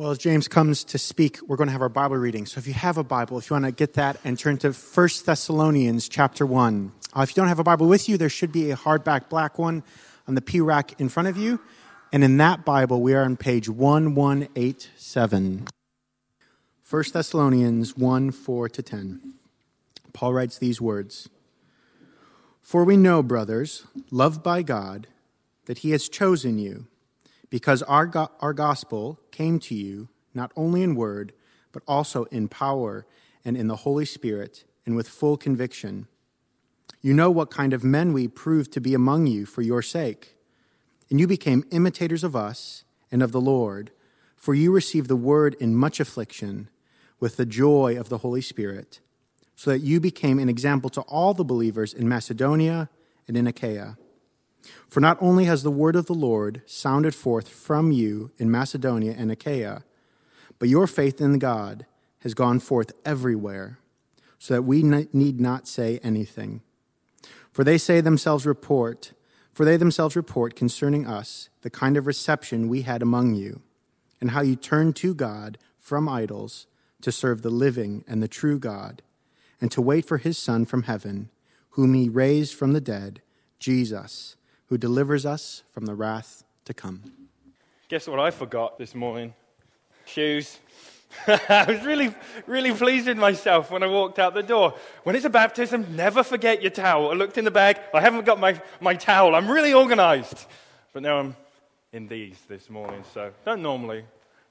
Well, as James comes to speak, we're going to have our Bible reading. So if you have a Bible, if you want to get that and turn to 1 Thessalonians chapter 1. Uh, if you don't have a Bible with you, there should be a hardback black one on the pew rack in front of you. And in that Bible, we are on page 1187. 1 Thessalonians 1 4 to 10. Paul writes these words For we know, brothers, loved by God, that he has chosen you, because our, go- our gospel came to you not only in word, but also in power and in the Holy Spirit and with full conviction. You know what kind of men we proved to be among you for your sake. And you became imitators of us and of the Lord, for you received the word in much affliction with the joy of the Holy Spirit, so that you became an example to all the believers in Macedonia and in Achaia. For not only has the word of the Lord sounded forth from you in Macedonia and Achaia, but your faith in God has gone forth everywhere, so that we need not say anything. For they say themselves report, for they themselves report concerning us the kind of reception we had among you, and how you turned to God from idols to serve the living and the true God, and to wait for his Son from heaven, whom he raised from the dead, Jesus, who delivers us from the wrath to come. Guess what I forgot this morning? Shoes. I was really, really pleased with myself when I walked out the door. When it's a baptism, never forget your towel. I looked in the bag, I haven't got my, my towel. I'm really organized. But now I'm in these this morning, so don't normally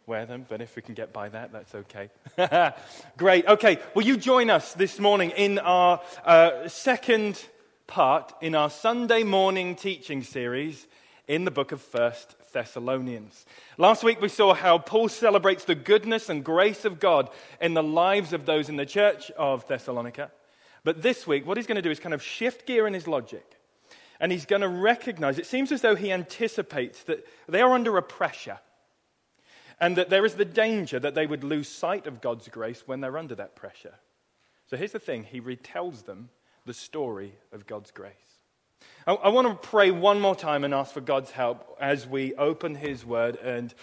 wear them, but if we can get by that, that's okay. Great. Okay, will you join us this morning in our uh, second part in our Sunday morning teaching series in the book of First Thessalonians. Last week we saw how Paul celebrates the goodness and grace of God in the lives of those in the church of Thessalonica. But this week, what he's going to do is kind of shift gear in his logic. And he's going to recognize, it seems as though he anticipates that they are under a pressure and that there is the danger that they would lose sight of God's grace when they're under that pressure. So here's the thing he retells them the story of God's grace. I, I want to pray one more time and ask for God's help as we open his word and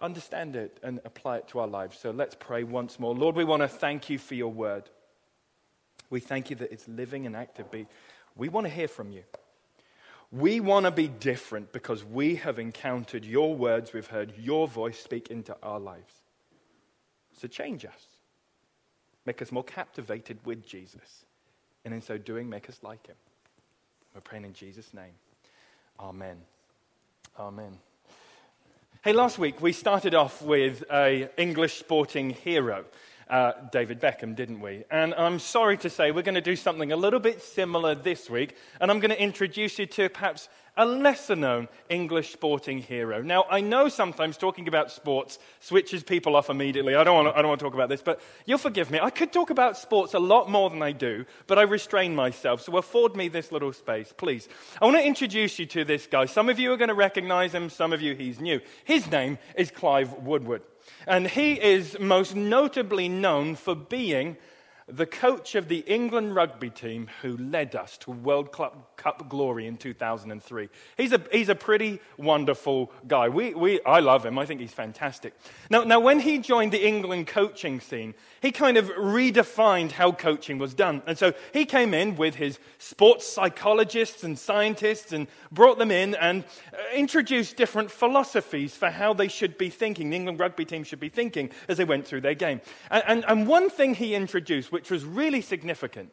understand it and apply it to our lives. So let's pray once more. Lord, we want to thank you for your word. We thank you that it's living and active. We want to hear from you. We want to be different because we have encountered your words, we've heard your voice speak into our lives. So change us, make us more captivated with Jesus, and in so doing, make us like him. We're praying in Jesus' name. Amen. Amen. Hey, last week we started off with a English sporting hero uh, David Beckham, didn't we? And I'm sorry to say we're going to do something a little bit similar this week, and I'm going to introduce you to perhaps a lesser known English sporting hero. Now, I know sometimes talking about sports switches people off immediately. I don't, want to, I don't want to talk about this, but you'll forgive me. I could talk about sports a lot more than I do, but I restrain myself. So afford me this little space, please. I want to introduce you to this guy. Some of you are going to recognize him, some of you he's new. His name is Clive Woodward. And he is most notably known for being the coach of the England rugby team who led us to World Cup glory in 2003. He's a, he's a pretty wonderful guy. We, we, I love him. I think he's fantastic. Now, now, when he joined the England coaching scene, he kind of redefined how coaching was done. And so he came in with his sports psychologists and scientists and brought them in and uh, introduced different philosophies for how they should be thinking, the England rugby team should be thinking as they went through their game. And, and, and one thing he introduced, which was really significant,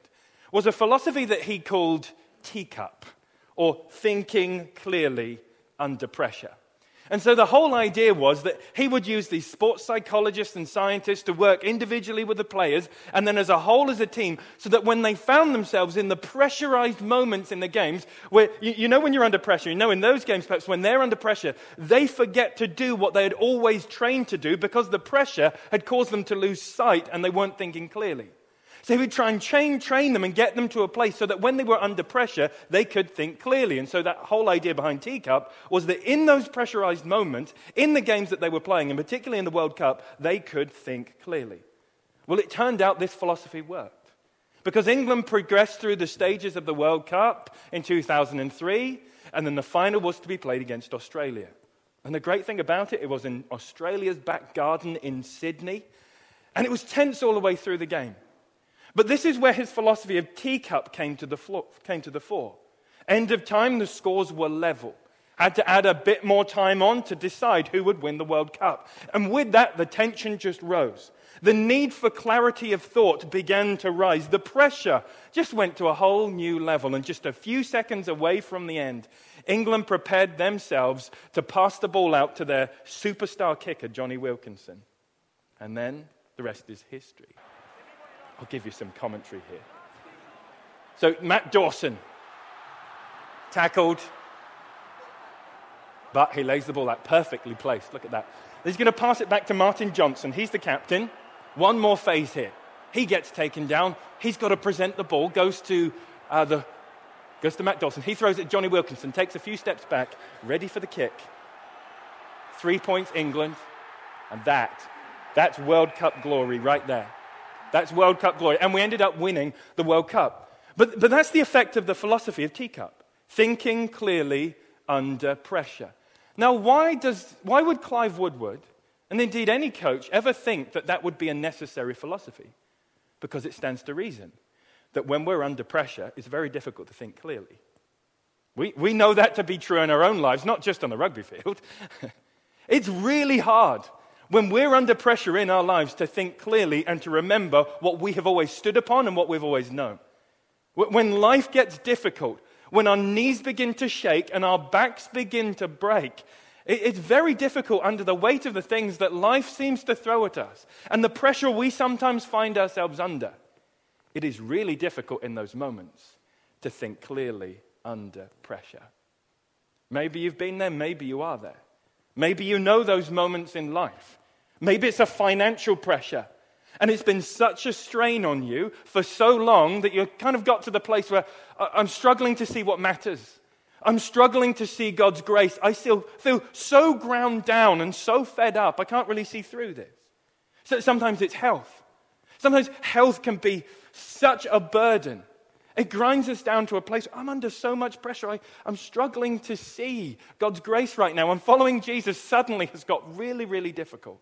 was a philosophy that he called T-CUP, or thinking clearly under pressure. And so the whole idea was that he would use these sports psychologists and scientists to work individually with the players and then as a whole as a team so that when they found themselves in the pressurized moments in the games, where you, you, know when you're under pressure, you know in those games perhaps when they're under pressure, they forget to do what they had always trained to do because the pressure had caused them to lose sight and they weren't thinking clearly. So he would try and train, train them and get them to a place so that when they were under pressure, they could think clearly. And so that whole idea behind T-CUP was that in those pressurized moments, in the games that they were playing, and particularly in the World Cup, they could think clearly. Well, it turned out this philosophy worked. Because England progressed through the stages of the World Cup in 2003, and then the final was to be played against Australia. And the great thing about it, it was in Australia's back garden in Sydney, and it was tense all the way through the game. But this is where his philosophy of T-CUP came to the, floor, came to the fore. End of time, the scores were level. Had to add a bit more time on to decide who would win the World Cup. And with that, the tension just rose. The need for clarity of thought began to rise. The pressure just went to a whole new level. And just a few seconds away from the end, England prepared themselves to pass the ball out to their superstar kicker, Jonny Wilkinson. And then the rest is history. I'll give you some commentary here. So, Matt Dawson tackled, but he lays the ball out perfectly placed. Look at that. He's going to pass it back to Martin Johnson. He's the captain. One more phase here. He gets taken down. He's got to present the ball. Goes to uh, the goes to Matt Dawson. He throws it. Jonny Wilkinson takes a few steps back, ready for the kick. Three points England, and that that's World Cup glory right there. That's World Cup glory, and we ended up winning the World Cup. But but that's the effect of the philosophy of T-CUP: thinking clearly under pressure. Now, why, does, why would Clive Woodward, and indeed any coach, ever think that that would be a necessary philosophy? Because it stands to reason that when we're under pressure, it's very difficult to think clearly. We, we know that to be true in our own lives, not just on the rugby field. it's really hard when we're under pressure in our lives to think clearly and to remember what we have always stood upon and what we've always known. When life gets difficult, when our knees begin to shake and our backs begin to break, it's very difficult under the weight of the things that life seems to throw at us and the pressure we sometimes find ourselves under. It is really difficult in those moments to think clearly under pressure. Maybe you've been there, maybe you are there. Maybe you know those moments in life. Maybe it's a financial pressure and it's been such a strain on you for so long that you've kind of got to the place where I'm struggling to see what matters. I'm struggling to see God's grace. I still feel so ground down and so fed up, I can't really see through this. So sometimes it's health. Sometimes health can be such a burden. It grinds us down to a place I'm under so much pressure. I, am struggling to see God's grace right now. And following Jesus suddenly has got really, really difficult.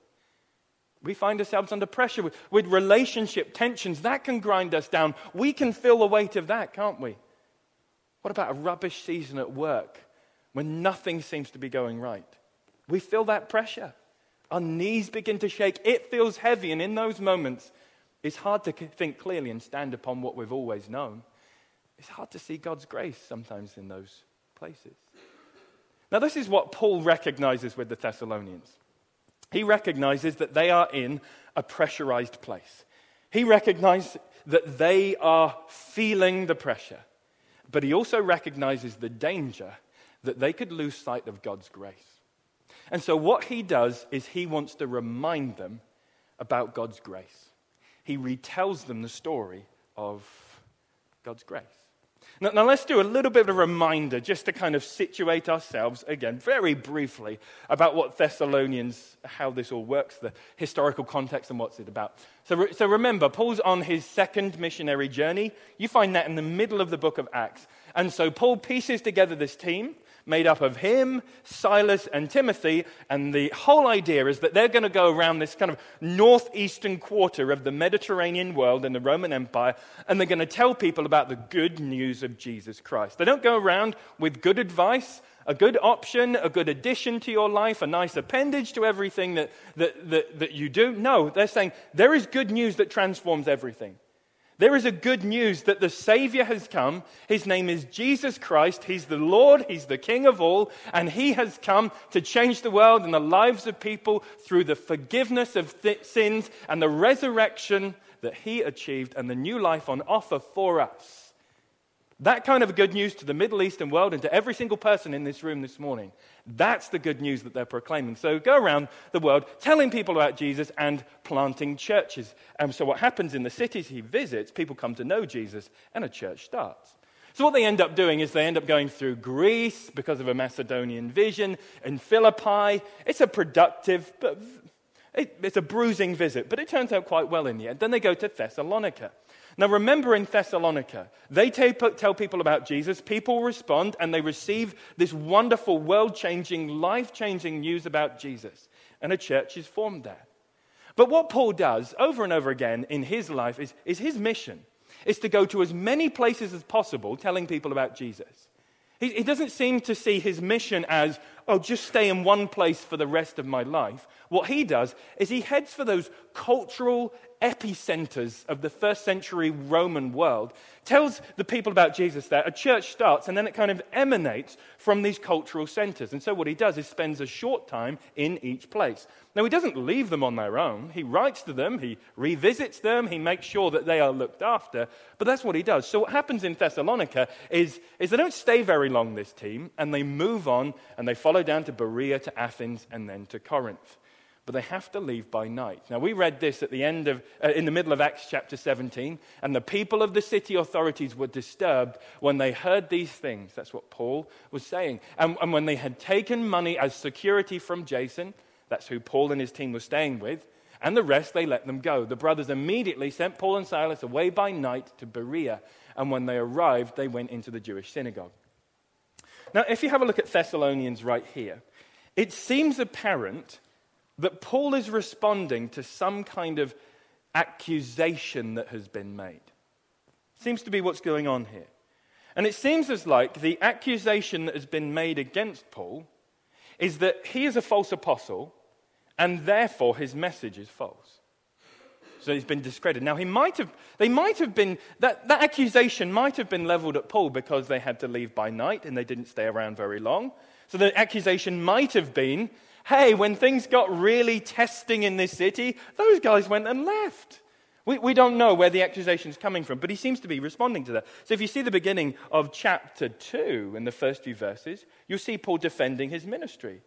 We find ourselves under pressure with, with relationship tensions. That can grind us down. We can feel the weight of that, can't we? What about a rubbish season at work when nothing seems to be going right? We feel that pressure. Our knees begin to shake. It feels heavy. And in those moments, it's hard to think clearly and stand upon what we've always known. It's hard to see God's grace sometimes in those places. Now, this is what Paul recognizes with the Thessalonians. He recognizes that they are in a pressurized place. He recognizes that they are feeling the pressure, but he also recognizes the danger that they could lose sight of God's grace. And so, what he does is he wants to remind them about God's grace. He retells them the story of God's grace. Now, now, let's do a little bit of a reminder just to kind of situate ourselves again, very briefly, about what Thessalonians, how this all works, the historical context, and what's it about. So, so remember, Paul's on his second missionary journey. You find that in the middle of the book of Acts. And so Paul pieces together this team made up of him, Silas, and Timothy. And the whole idea is that they're going to go around this kind of northeastern quarter of the Mediterranean world in the Roman Empire, and they're going to tell people about the good news of Jesus Christ. They don't go around with good advice, a good option, a good addition to your life, a nice appendage to everything that, that, that, that you do. No, they're saying there is good news that transforms everything. There is a good news that the Savior has come. His name is Jesus Christ. He's the Lord, He's the King of all, and He has come to change the world and the lives of people through the forgiveness of th- sins and the resurrection that He achieved and the new life on offer for us. That kind of good news to the Middle Eastern world and to every single person in this room this morning. That's the good news that they're proclaiming. So go around the world telling people about Jesus and planting churches. And so what happens in the cities he visits, people come to know Jesus and a church starts. So what they end up doing is they end up going through Greece because of a Macedonian vision, in Philippi. It's a productive, but It, it's a bruising visit, but it turns out quite well in the end. Then they go to Thessalonica. Now, remember in Thessalonica, they tell people about Jesus, people respond, and they receive this wonderful, world changing, life changing news about Jesus. And a church is formed there. But what Paul does over and over again in his life is, is his mission is to go to as many places as possible telling people about Jesus. He, he doesn't seem to see his mission as, oh, just stay in one place for the rest of my life. What he does is he heads for those cultural epicenters of the first century Roman world, tells the people about Jesus there. A church starts, and then it kind of emanates from these cultural centers. And so what he does is spends a short time in each place. Now, he doesn't leave them on their own. He writes to them, he revisits them, he makes sure that they are looked after. But that's what he does. So, what happens in Thessalonica is, is they don't stay very long, this team, and they move on and they follow down to Berea, to Athens, and then to Corinth but they have to leave by night. Now, we read this at the end of, uh, in the middle of Acts chapter 17, and the people of the city authorities were disturbed when they heard these things. That's what Paul was saying. And, and when they had taken money as security from Jason, that's who Paul and his team were staying with, and the rest they let them go. The brothers immediately sent Paul and Silas away by night to Berea, and when they arrived, they went into the Jewish synagogue. Now, if you have a look at Thessalonians right here, it seems apparent that Paul is responding to some kind of accusation that has been made. Seems to be what's going on here. And it seems as like the accusation that has been made against Paul is that he is a false apostle and therefore his message is false. So he's been discredited. Now, he might have, they might have been, that, that accusation might have been leveled at Paul because they had to leave by night and they didn't stay around very long. So the accusation might have been hey, when things got really testing in this city, those guys went and left. We, we don't know where the accusation is coming from, but he seems to be responding to that. So if you see the beginning of chapter 2 in the first few verses, you'll see Paul defending his ministry.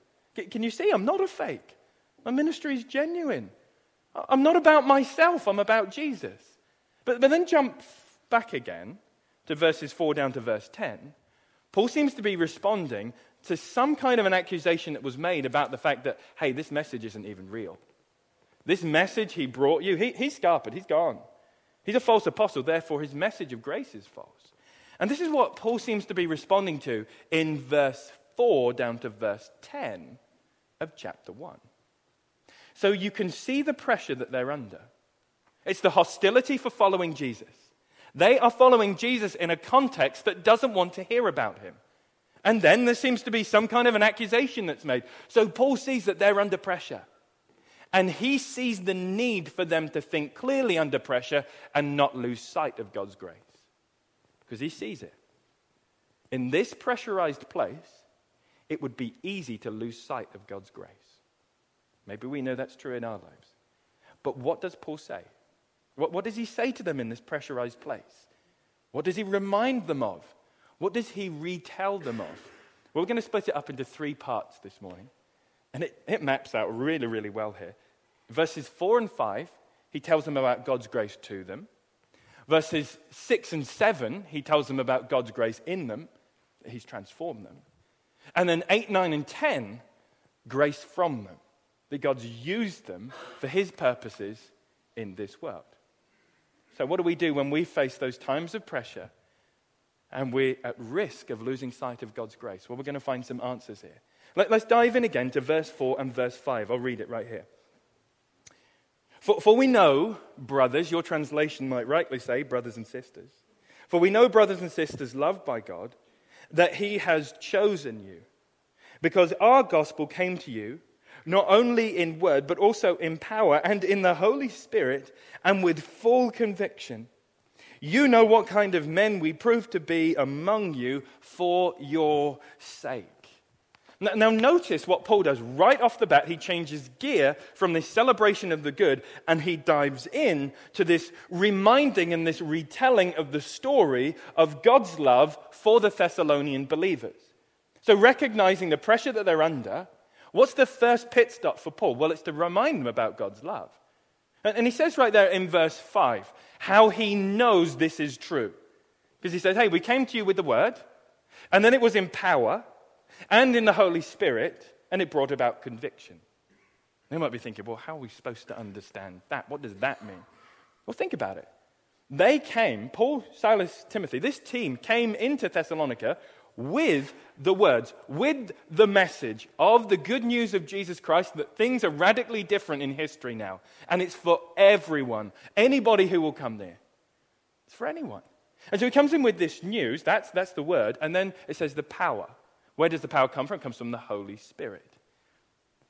Can you see? I'm not a fake. My ministry is genuine. I'm not about myself, I'm about Jesus. But, but then jump back again to verses 4 down to verse 10. Paul seems to be responding to some kind of an accusation that was made about the fact that, hey, this message isn't even real. This message he brought you, he, he's scarpered, he's gone. He's a false apostle, therefore his message of grace is false. And this is what Paul seems to be responding to in verse 4 down to verse 10 of chapter 1. So you can see the pressure that they're under. It's the hostility for following Jesus. They are following Jesus in a context that doesn't want to hear about him. And then there seems to be some kind of an accusation that's made. So Paul sees that they're under pressure. And he sees the need for them to think clearly under pressure and not lose sight of God's grace. Because he sees it. In this pressurized place, it would be easy to lose sight of God's grace. Maybe we know that's true in our lives. But what does Paul say? What, what does he say to them in this pressurized place? What does he remind them of? What does he retell them of? Well, we're going to split it up into three parts this morning. And it, it maps out really, really well here. Verses 4 and 5, he tells them about God's grace to them. Verses 6 and 7, he tells them about God's grace in them, he's transformed them. And then 8, 9, and 10, grace from them, that God's used them for his purposes in this world. So, what do we do when we face those times of pressure and we're at risk of losing sight of God's grace? Well, we're going to find some answers here. Let, us dive in again to verse 4 and verse 5. I'll read it right here. For, for we know, brothers, your translation might rightly say, brothers and sisters, for we know, brothers and sisters, loved by God, that He has chosen you, because our gospel came to you not only in word, but also in power and in the Holy Spirit and with full conviction you know what kind of men we prove to be among you for your sake. Now, now, notice what Paul does right off the bat. He changes gear from this celebration of the good and he dives in to this reminding and this retelling of the story of God's love for the Thessalonian believers. So, recognizing the pressure that they're under, what's the first pit stop for Paul? Well, it's to remind them about God's love. And he says right there in verse 5 how he knows this is true. Because he says, hey, we came to you with the word, and then it was in power and in the Holy Spirit, and it brought about conviction. They might be thinking, well, how are we supposed to understand that? What does that mean? Well, think about it. They came, Paul, Silas, Timothy, this team came into Thessalonica with the words, with the message of the good news of Jesus Christ that things are radically different in history now. And it's for everyone, anybody who will come there. It's for anyone. And so he comes in with this news, that's, that's the word, and then it says the power. Where does the power come from? It comes from the Holy Spirit.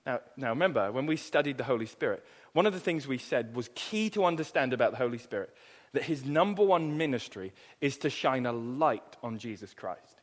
Now, now remember, when we studied the Holy Spirit, one of the things we said was key to understand about the Holy Spirit that his number one ministry is to shine a light on Jesus Christ.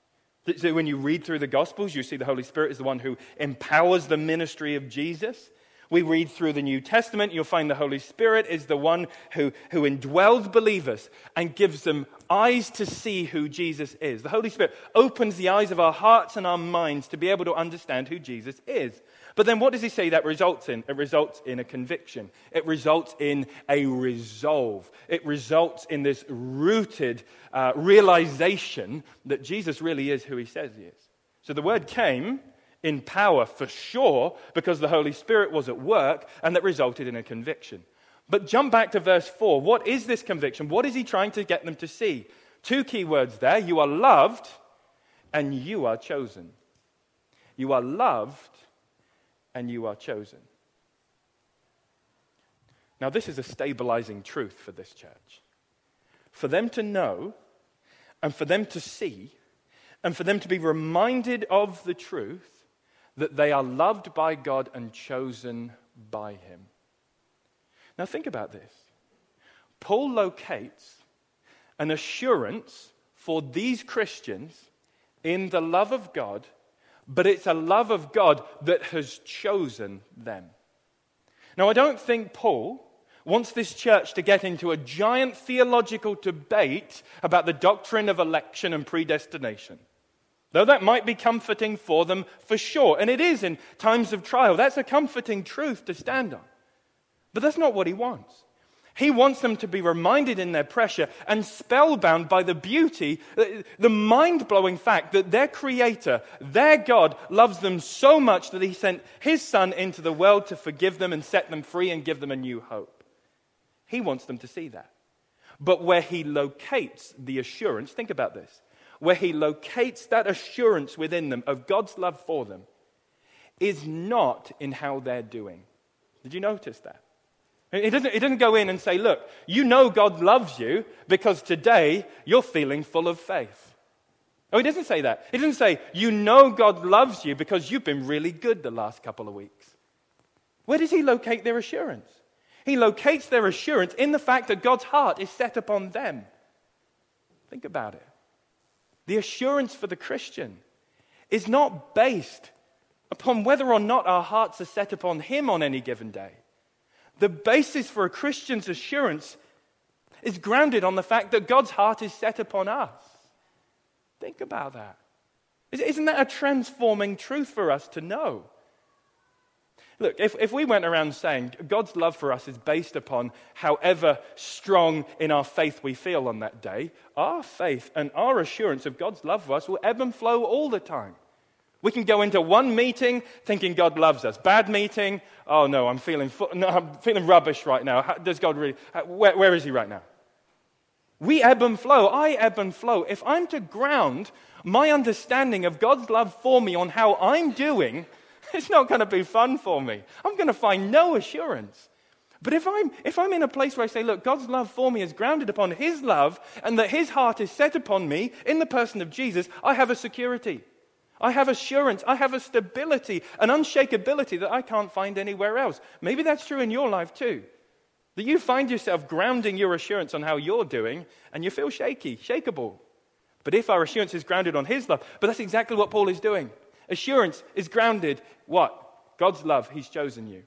So when you read through the Gospels, you see the Holy Spirit is the one who empowers the ministry of Jesus. We read through the New Testament, you'll find the Holy Spirit is the one who, who indwells believers and gives them eyes to see who Jesus is. The Holy Spirit opens the eyes of our hearts and our minds to be able to understand who Jesus is. But then what does he say that results in? It results in a conviction. It results in a resolve. It results in this rooted uh, realization that Jesus really is who he says he is. So the word came in power for sure because the Holy Spirit was at work and that resulted in a conviction. But jump back to verse 4. What is this conviction? What is he trying to get them to see? Two key words there. You are loved and you are chosen. You are loved and you are chosen. Now, this is a stabilizing truth for this church. For them to know, and for them to see, and for them to be reminded of the truth that they are loved by God and chosen by Him. Now, think about this. Paul locates an assurance for these Christians in the love of God but it's a love of God that has chosen them. Now, I don't think Paul wants this church to get into a giant theological debate about the doctrine of election and predestination. Though that might be comforting for them for sure, and it is in times of trial. That's a comforting truth to stand on. But that's not what he wants. He wants them to be reminded in their pressure and spellbound by the beauty, uh, the mind blowing fact that their Creator, their God, loves them so much that He sent His Son into the world to forgive them and set them free and give them a new hope. He wants them to see that. But where He locates the assurance, think about this, where He locates that assurance within them of God's love for them is not in how they're doing. Did you notice that? It doesn't, it doesn't go in and say, look, you know God loves you because today you're feeling full of faith. Oh, he doesn't say that. He doesn't say, you know God loves you because you've been really good the last couple of weeks. Where does he locate their assurance? He locates their assurance in the fact that God's heart is set upon them. Think about it. The assurance for the Christian is not based upon whether or not our hearts are set upon Him on any given day. The basis for a Christian's assurance is grounded on the fact that God's heart is set upon us. Think about that. Isn't that a transforming truth for us to know? Look, if, if we went around saying God's love for us is based upon however strong in our faith we feel on that day, our faith and our assurance of God's love for us will ebb and flow all the time. We can go into one meeting thinking God loves us. Bad meeting, oh no, I'm feeling, no, I'm feeling rubbish right now. How, does God really, where, where is He right now? We ebb and flow. I ebb and flow. If I'm to ground my understanding of God's love for me on how I'm doing, it's not going to be fun for me. I'm going to find no assurance. But if I'm, if I'm in a place where I say, look, God's love for me is grounded upon His love and that His heart is set upon me in the person of Jesus, I have a security. I have assurance. I have a stability, an unshakability that I can't find anywhere else. Maybe that's true in your life too. That you find yourself grounding your assurance on how you're doing and you feel shaky, shakeable. But if our assurance is grounded on His love, but that's exactly what Paul is doing. Assurance is grounded, what? God's love. He's chosen you.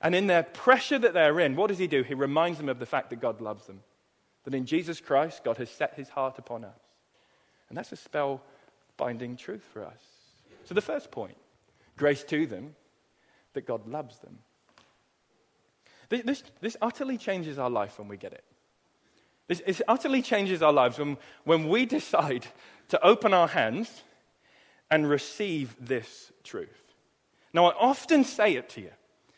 And in their pressure that they're in, what does He do? He reminds them of the fact that God loves them. That in Jesus Christ, God has set His heart upon us. And that's a spell binding truth for us. So, the first point grace to them that God loves them. This, this utterly changes our life when we get it. This, this utterly changes our lives when, when we decide to open our hands and receive this truth. Now, I often say it to you.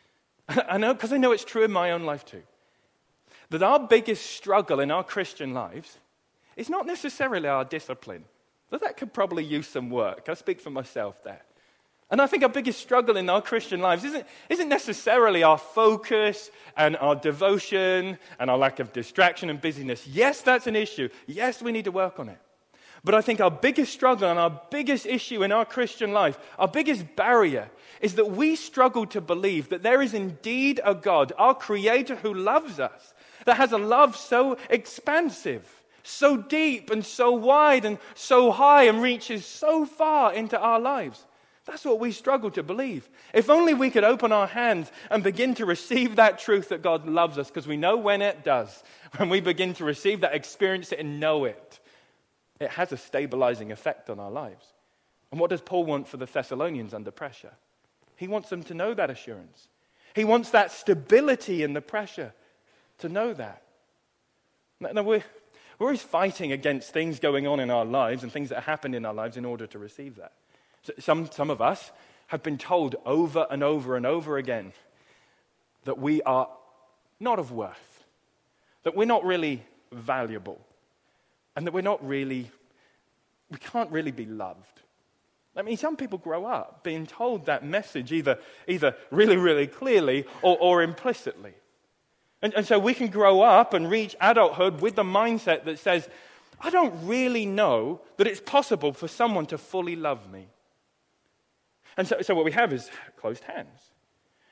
I know, because I know it's true in my own life too, that our biggest struggle in our Christian lives is not necessarily our discipline. That could probably use some work. I speak for myself there. And I think our biggest struggle in our Christian lives isn't, isn't necessarily our focus and our devotion and our lack of distraction and busyness. Yes, that's an issue. Yes, we need to work on it. But I think our biggest struggle and our biggest issue in our Christian life, our biggest barrier, is that we struggle to believe that there is indeed a God, our Creator, who loves us, that has a love so expansive, so deep, and so wide, and so high, and reaches so far into our lives. That's what we struggle to believe. If only we could open our hands and begin to receive that truth that God loves us, because we know when it does. When we begin to receive that, experience it, and know it, it has a stabilizing effect on our lives. And what does Paul want for the Thessalonians under pressure? He wants them to know that assurance. He wants that stability in the pressure to know that. Now, we're, we're always fighting against things going on in our lives and things that happen in our lives in order to receive that. Some, some of us have been told over and over and over again that we are not of worth, that we're not really valuable, and that we're not really, we can't really be loved. I mean, some people grow up being told that message either, either really, really clearly or, or implicitly. And, and so we can grow up and reach adulthood with the mindset that says, I don't really know that it's possible for someone to fully love me. And so, so what we have is closed hands.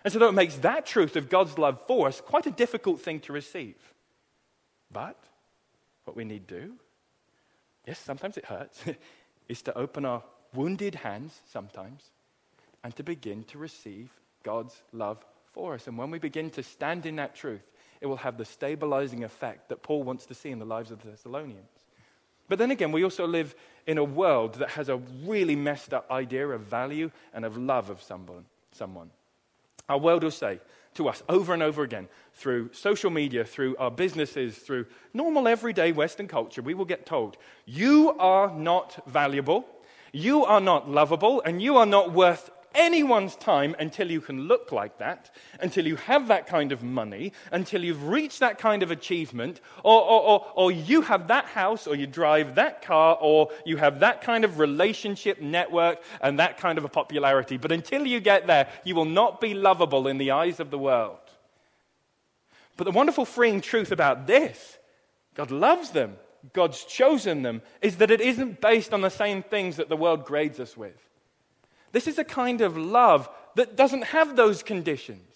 And so that makes that truth of God's love for us quite a difficult thing to receive. But what we need to do, yes, sometimes it hurts, is to open our wounded hands sometimes and to begin to receive God's love for us. And when we begin to stand in that truth, it will have the stabilizing effect that Paul wants to see in the lives of the Thessalonians. But then again, we also live in a world that has a really messed up idea of value and of love of someone. someone. Our world will say to us over and over again through social media, through our businesses, through normal everyday Western culture, we will get told, You are not valuable, you are not lovable, and you are not worth anyone's time until you can look like that, until you have that kind of money, until you've reached that kind of achievement, or, or, or, or, you have that house, or you drive that car, or you have that kind of relationship network and that kind of a popularity. But until you get there, you will not be lovable in the eyes of the world. But the wonderful freeing truth about this God loves them. God's chosen them, is that it isn't based on the same things that the world grades us with. This is a kind of love that doesn't have those conditions.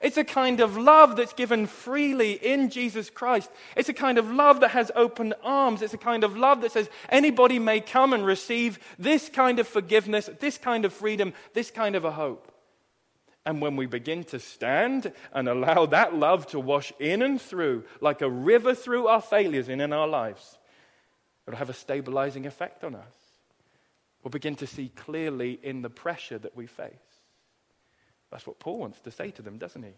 It's a kind of love that's given freely in Jesus Christ. It's a kind of love that has open arms. It's a kind of love that says anybody may come and receive this kind of forgiveness, this kind of freedom, this kind of a hope. And when we begin to stand and allow that love to wash in and through, like a river through our failures and in our lives, it'll have a stabilizing effect on us will begin to see clearly in the pressure that we face. That's what Paul wants to say to them, doesn't he?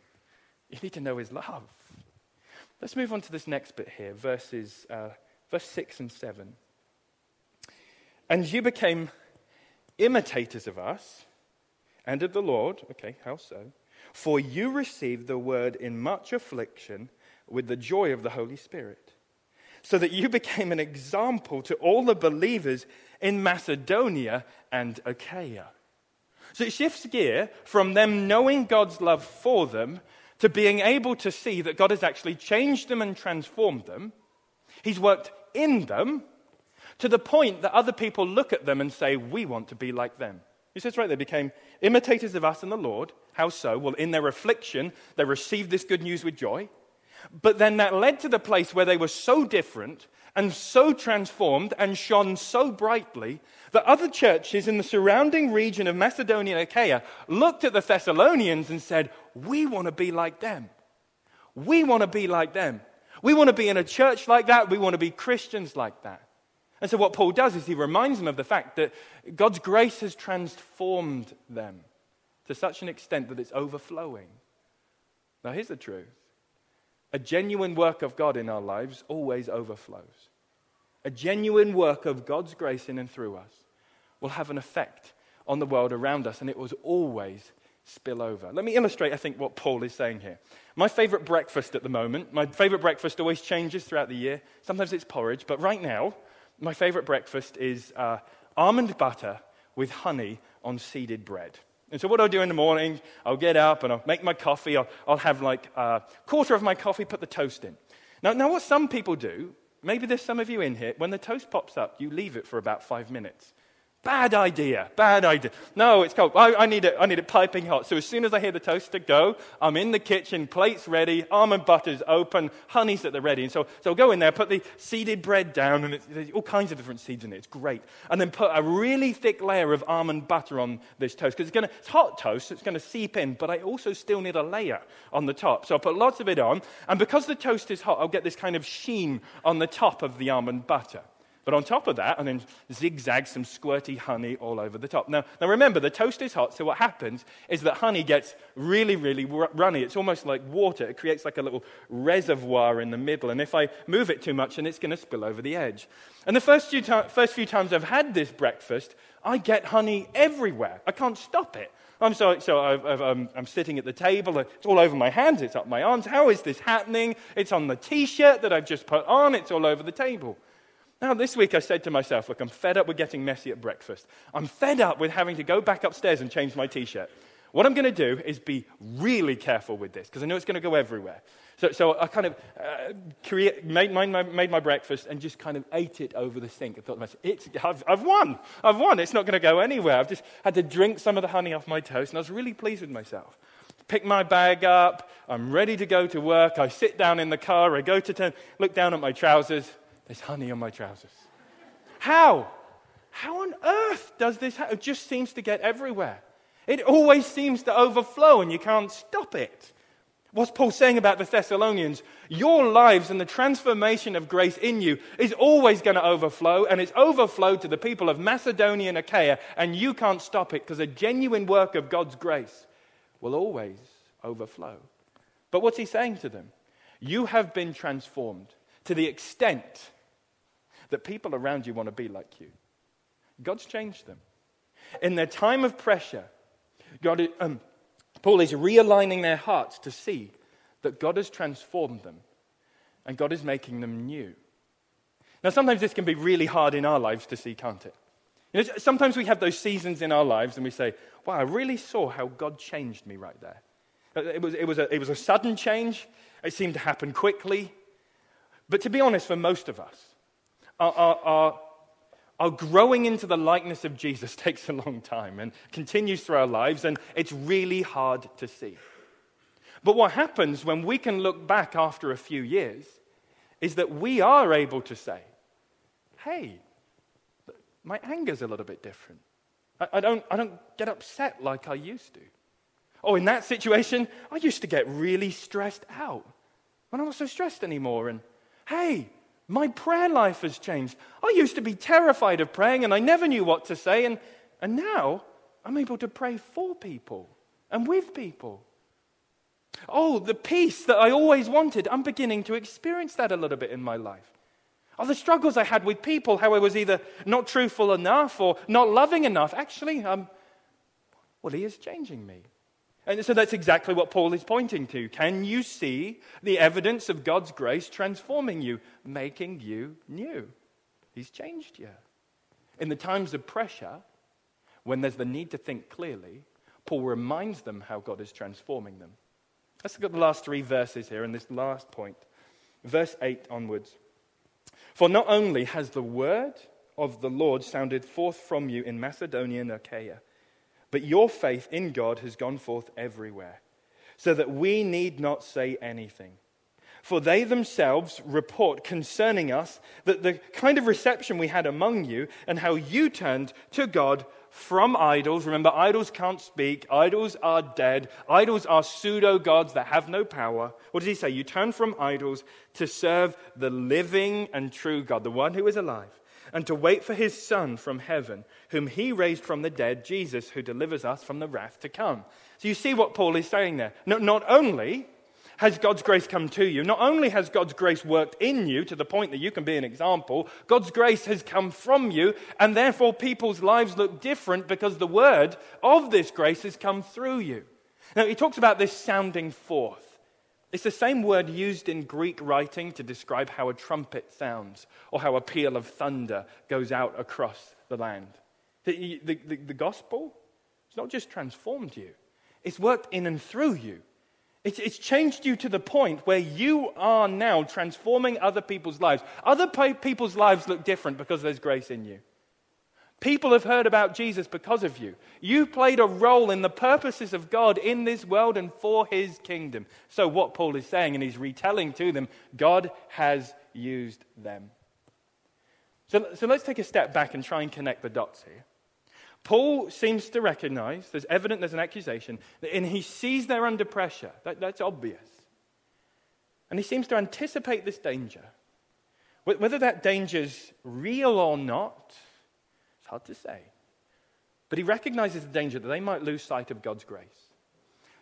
You need to know his love. Let's move on to this next bit here, verses uh, verse 6 and 7. And you became imitators of us and of the Lord. Okay, how so? For you received the word in much affliction with the joy of the Holy Spirit, so that you became an example to all the believers in Macedonia and Achaia. So it shifts gear from them knowing God's love for them to being able to see that God has actually changed them and transformed them. He's worked in them to the point that other people look at them and say, We want to be like them. He says, right, they became imitators of us and the Lord. How so? Well, in their affliction, they received this good news with joy. But then that led to the place where they were so different and so transformed and shone so brightly that other churches in the surrounding region of Macedonia and Achaia looked at the Thessalonians and said, We want to be like them. We want to be like them. We want to be in a church like that. We want to be Christians like that. And so, what Paul does is he reminds them of the fact that God's grace has transformed them to such an extent that it's overflowing. Now, here's the truth a genuine work of God in our lives always overflows. A genuine work of God's grace in and through us will have an effect on the world around us, and it was always spill over. Let me illustrate, I think, what Paul is saying here. My favorite breakfast at the moment, my favorite breakfast always changes throughout the year. Sometimes it's porridge, but right now, my favorite breakfast is uh, almond butter with honey on seeded bread. And so, what I'll do in the morning, I'll get up and I'll make my coffee. I'll, I'll have like a quarter of my coffee, put the toast in. Now, now, what some people do, maybe there's some of you in here, when the toast pops up, you leave it for about five minutes. Bad idea. Bad idea. No, it's cold. I, I, need it. I need it piping hot. So as soon as I hear the toaster go, I'm in the kitchen, plates ready, almond butter's open, honey's at the ready. And so, so I'll go in there, put the seeded bread down, and there's all kinds of different seeds in it. It's great. And then put a really thick layer of almond butter on this toast because it's it's hot toast, so it's going to seep in. But I also still need a layer on the top. So I'll put lots of it on. And because the toast is hot, I'll get this kind of sheen on the top of the almond butter. But on top of that, and then zigzag some squirty honey all over the top. Now, now remember, the toast is hot, so what happens is that honey gets really, really runny. It's almost like water. It creates like a little reservoir in the middle. And if I move it too much, then it's going to spill over the edge. And the first few, ta- first few times I've had this breakfast, I get honey everywhere. I can't stop it. I'm so, so i am um, I'm sitting at the table. Uh, it's all over my hands. It's up my arms. How is this happening? It's on the t-shirt that I've just put on. It's all over the table. Now, this week I said to myself, look, I'm fed up with getting messy at breakfast. I'm fed up with having to go back upstairs and change my t shirt. What I'm going to do is be really careful with this because I know it's going to go everywhere. So, so I kind of uh, create, made, my, made my breakfast and just kind of ate it over the sink. I thought to myself, it's, I've, I've won. I've won. It's not going to go anywhere. I've just had to drink some of the honey off my toast, and I was really pleased with myself. Pick my bag up. I'm ready to go to work. I sit down in the car. I go to turn, look down at my trousers. There's honey on my trousers. How? How on earth does this happen? It just seems to get everywhere. It always seems to overflow and you can't stop it. What's Paul saying about the Thessalonians? Your lives and the transformation of grace in you is always going to overflow, and it's overflowed to the people of Macedonia and Achaia, and you can't stop it because a genuine work of God's grace will always overflow. But what's he saying to them? You have been transformed to the extent that people around you want to be like you. God's changed them. In their time of pressure, God, um, Paul is realigning their hearts to see that God has transformed them and God is making them new. Now, sometimes this can be really hard in our lives to see, can't it? You know, sometimes we have those seasons in our lives and we say, wow, I really saw how God changed me right there. It was, it was, a, it was a sudden change, it seemed to happen quickly. But to be honest, for most of us, our, our, our, our growing into the likeness of Jesus takes a long time and continues through our lives, and it's really hard to see. But what happens when we can look back after a few years is that we are able to say, hey, my anger's a little bit different. I, I, don't, I don't get upset like I used to. Oh, in that situation, I used to get really stressed out. But I'm not so stressed anymore. And hey, my prayer life has changed. I used to be terrified of praying and I never knew what to say, and, and now I'm able to pray for people and with people. Oh, the peace that I always wanted, I'm beginning to experience that a little bit in my life. Oh, the struggles I had with people, how I was either not truthful enough or not loving enough. Actually, um, well, He is changing me. And so that's exactly what Paul is pointing to. Can you see the evidence of God's grace transforming you, making you new? He's changed you. In the times of pressure, when there's the need to think clearly, Paul reminds them how God is transforming them. Let's look at the last three verses here in this last point. Verse 8 onwards. For not only has the word of the Lord sounded forth from you in Macedonia and Achaia, but your faith in God has gone forth everywhere, so that we need not say anything. For they themselves report concerning us that the kind of reception we had among you and how you turned to God from idols. Remember, idols can't speak, idols are dead, idols are pseudo gods that have no power. What does he say? You turn from idols to serve the living and true God, the one who is alive and to wait for his Son from heaven, whom he raised from the dead, Jesus, who delivers us from the wrath to come. So you see what Paul is saying there. Not, not only has God's grace come to you, not only has God's grace worked in you to the point that you can be an example, God's grace has come from you, and therefore people's lives look different because the word of this grace has come through you. Now, he talks about this sounding forth. It's the same word used in Greek writing to describe how a trumpet sounds or how a peal of thunder goes out across the land. The, the, the, the gospel, it's not just transformed you, it's worked in and through you. It's, it's changed you to the point where you are now transforming other people's lives. Other people's lives look different because there's grace in you. People have heard about Jesus because of you. You played a role in the purposes of God in this world and for his kingdom. So, what Paul is saying, and he's retelling to them, God has used them. So, so let's take a step back and try and connect the dots here. Paul seems to recognize, there's evident there's an accusation, and he sees they're under pressure. That, that's obvious. And he seems to anticipate this danger. Whether that danger's real or not, hard to say. But he recognizes the danger that they might lose sight of God's grace.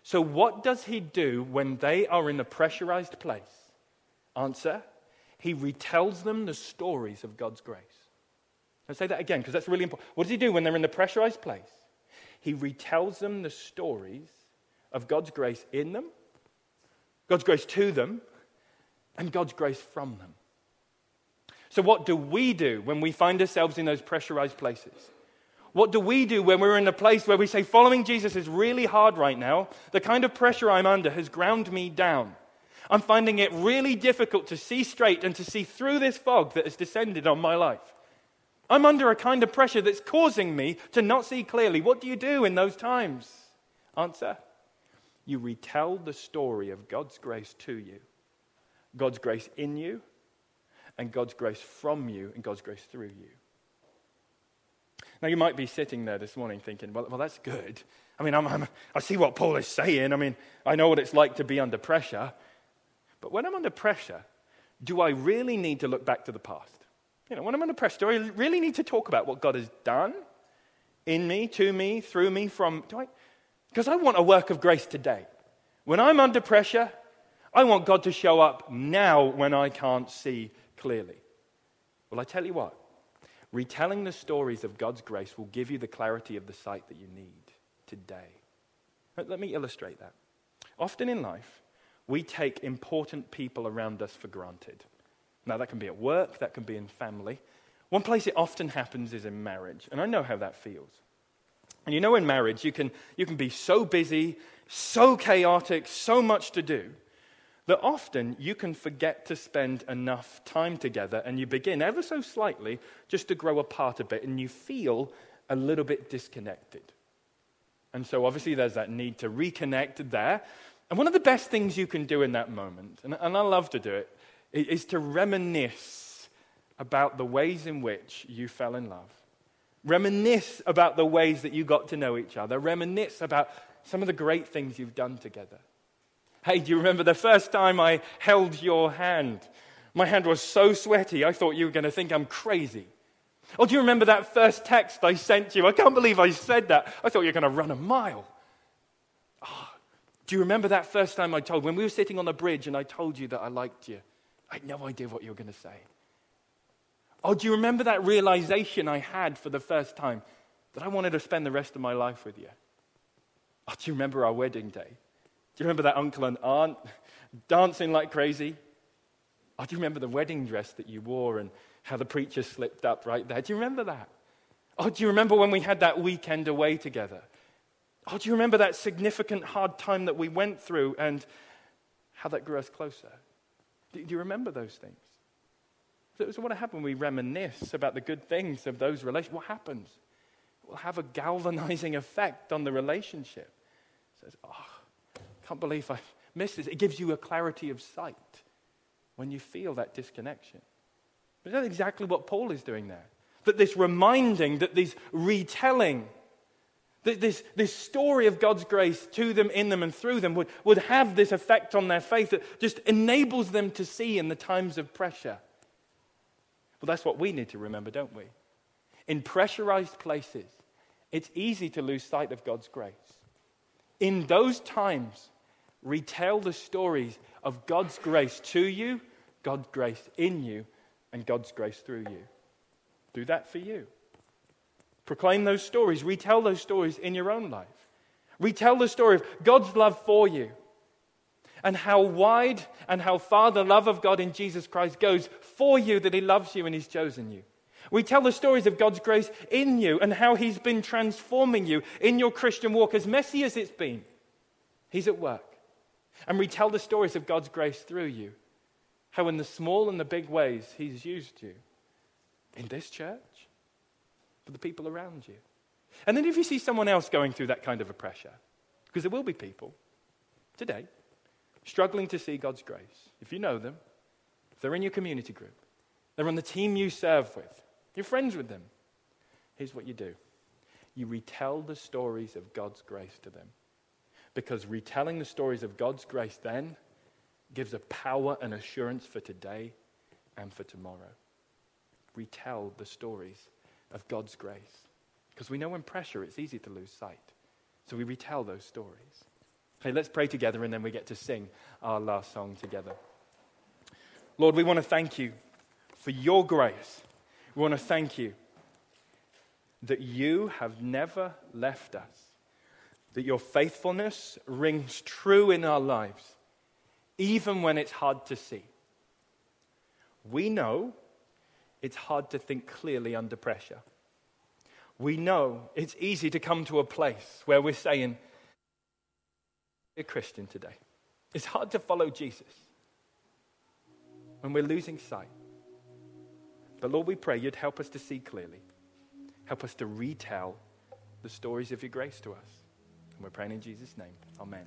So, what does he do when they are in a pressurized place? Answer He retells them the stories of God's grace. I'll say that again because that's really important. What does he do when they're in the pressurized place? He retells them the stories of God's grace in them, God's grace to them, and God's grace from them. So, what do we do when we find ourselves in those pressurized places? What do we do when we're in a place where we say, following Jesus is really hard right now? The kind of pressure I'm under has ground me down. I'm finding it really difficult to see straight and to see through this fog that has descended on my life. I'm under a kind of pressure that's causing me to not see clearly. What do you do in those times? Answer You retell the story of God's grace to you, God's grace in you, and God's grace from you and God's grace through you. Now, you might be sitting there this morning thinking, well, well that's good. I mean, I'm, I'm, i see what Paul is saying. I mean, I know what it's like to be under pressure. But when I'm under pressure, do I really need to look back to the past? You know, when I'm under pressure, do I really need to talk about what God has done in me, to me, through me, from. Do I? Because I want a work of grace today. When I'm under pressure, I want God to show up now when I can't see clearly? Well, I tell you what, retelling the stories of God's grace will give you the clarity of the sight that you need today. Let me illustrate that. Often in life, we take important people around us for granted. Now, that can be at work, that can be in family. One place it often happens is in marriage, and I know how that feels. And you know, in marriage, you can, you can be so busy, so chaotic, so much to do that often you can forget to spend enough time together and you begin ever so slightly just to grow apart a bit and you feel a little bit disconnected. And so, obviously, there's that need to reconnect there. And one of the best things you can do in that moment, and, and I love to do it, is to reminisce about the ways in which you fell in love. Reminisce about the ways that you got to know each other. Reminisce about some of the great things you've done together. Hey, do you remember the first time I held your hand? My hand was so sweaty, I thought you were going to think I'm crazy. Or do you remember that first text I sent you? I can't believe I said that. I thought you were going to run a mile. Oh, do you remember that first time I told, when we were sitting on the bridge and I told you that I liked you? I had no idea what you were going to say. Oh, do you remember that realization I had for the first time that I wanted to spend the rest of my life with you? Oh, do you remember our wedding day? Do you remember that uncle and aunt dancing like crazy? Oh, do you remember the wedding dress that you wore and how the preacher slipped up right there? Do you remember that? Oh, do you remember when we had that weekend away together? Oh, do you remember that significant hard time that we went through and how that grew us closer? Do, you remember those things? So, so what happened? When we reminisce about the good things of those relations. What happens? It will have a galvanizing effect on the relationship. It says, oh, can't believe I missed this. It gives you a clarity of sight when you feel that disconnection. But that's exactly what Paul is doing there. That this reminding, that this retelling, that this, this story of God's grace to them, in them, and through them would, would have this effect on their faith that just enables them to see in the times of pressure. Well, that's what we need to remember, don't we? In pressurized places, it's easy to lose sight of God's grace. In those times, retell the stories of God's grace to you, God's grace in you, and God's grace through you. Do that for you. Proclaim those stories, retell those stories in your own life. Retell the story of God's love for you and how wide and how far the love of God in Jesus Christ goes for you that He loves you and He's chosen you. We tell the stories of God's grace in you and how He's been transforming you in your Christian walk, as messy as it's been. He's at work. And retell the stories of God's grace through you, how in the small and the big ways He's used you in this church, for the people around you. And then if you see someone else going through that kind of a pressure, because there will be people today struggling to see God's grace, if you know them, if they're in your community group, they're on the team you serve with, you're friends with them, here's what you do you retell the stories of God's grace to them. Because retelling the stories of God's grace then gives a power and assurance for today and for tomorrow. Retell the stories of God's grace. Because we know in pressure it's easy to lose sight. So we retell those stories. Okay, let's pray together and then we get to sing our last song together. Lord, we want to thank you for your grace. We want to thank you that you have never left us, that your faithfulness rings true in our lives, even when it's hard to see. We know it's hard to think clearly under pressure. We know it's easy to come to a place where we're saying, a Christian today. It's hard to follow Jesus when we're losing sight. But Lord, we pray you'd help us to see clearly. Help us to retell the stories of your grace to us. And we're praying in Jesus' name. Amen.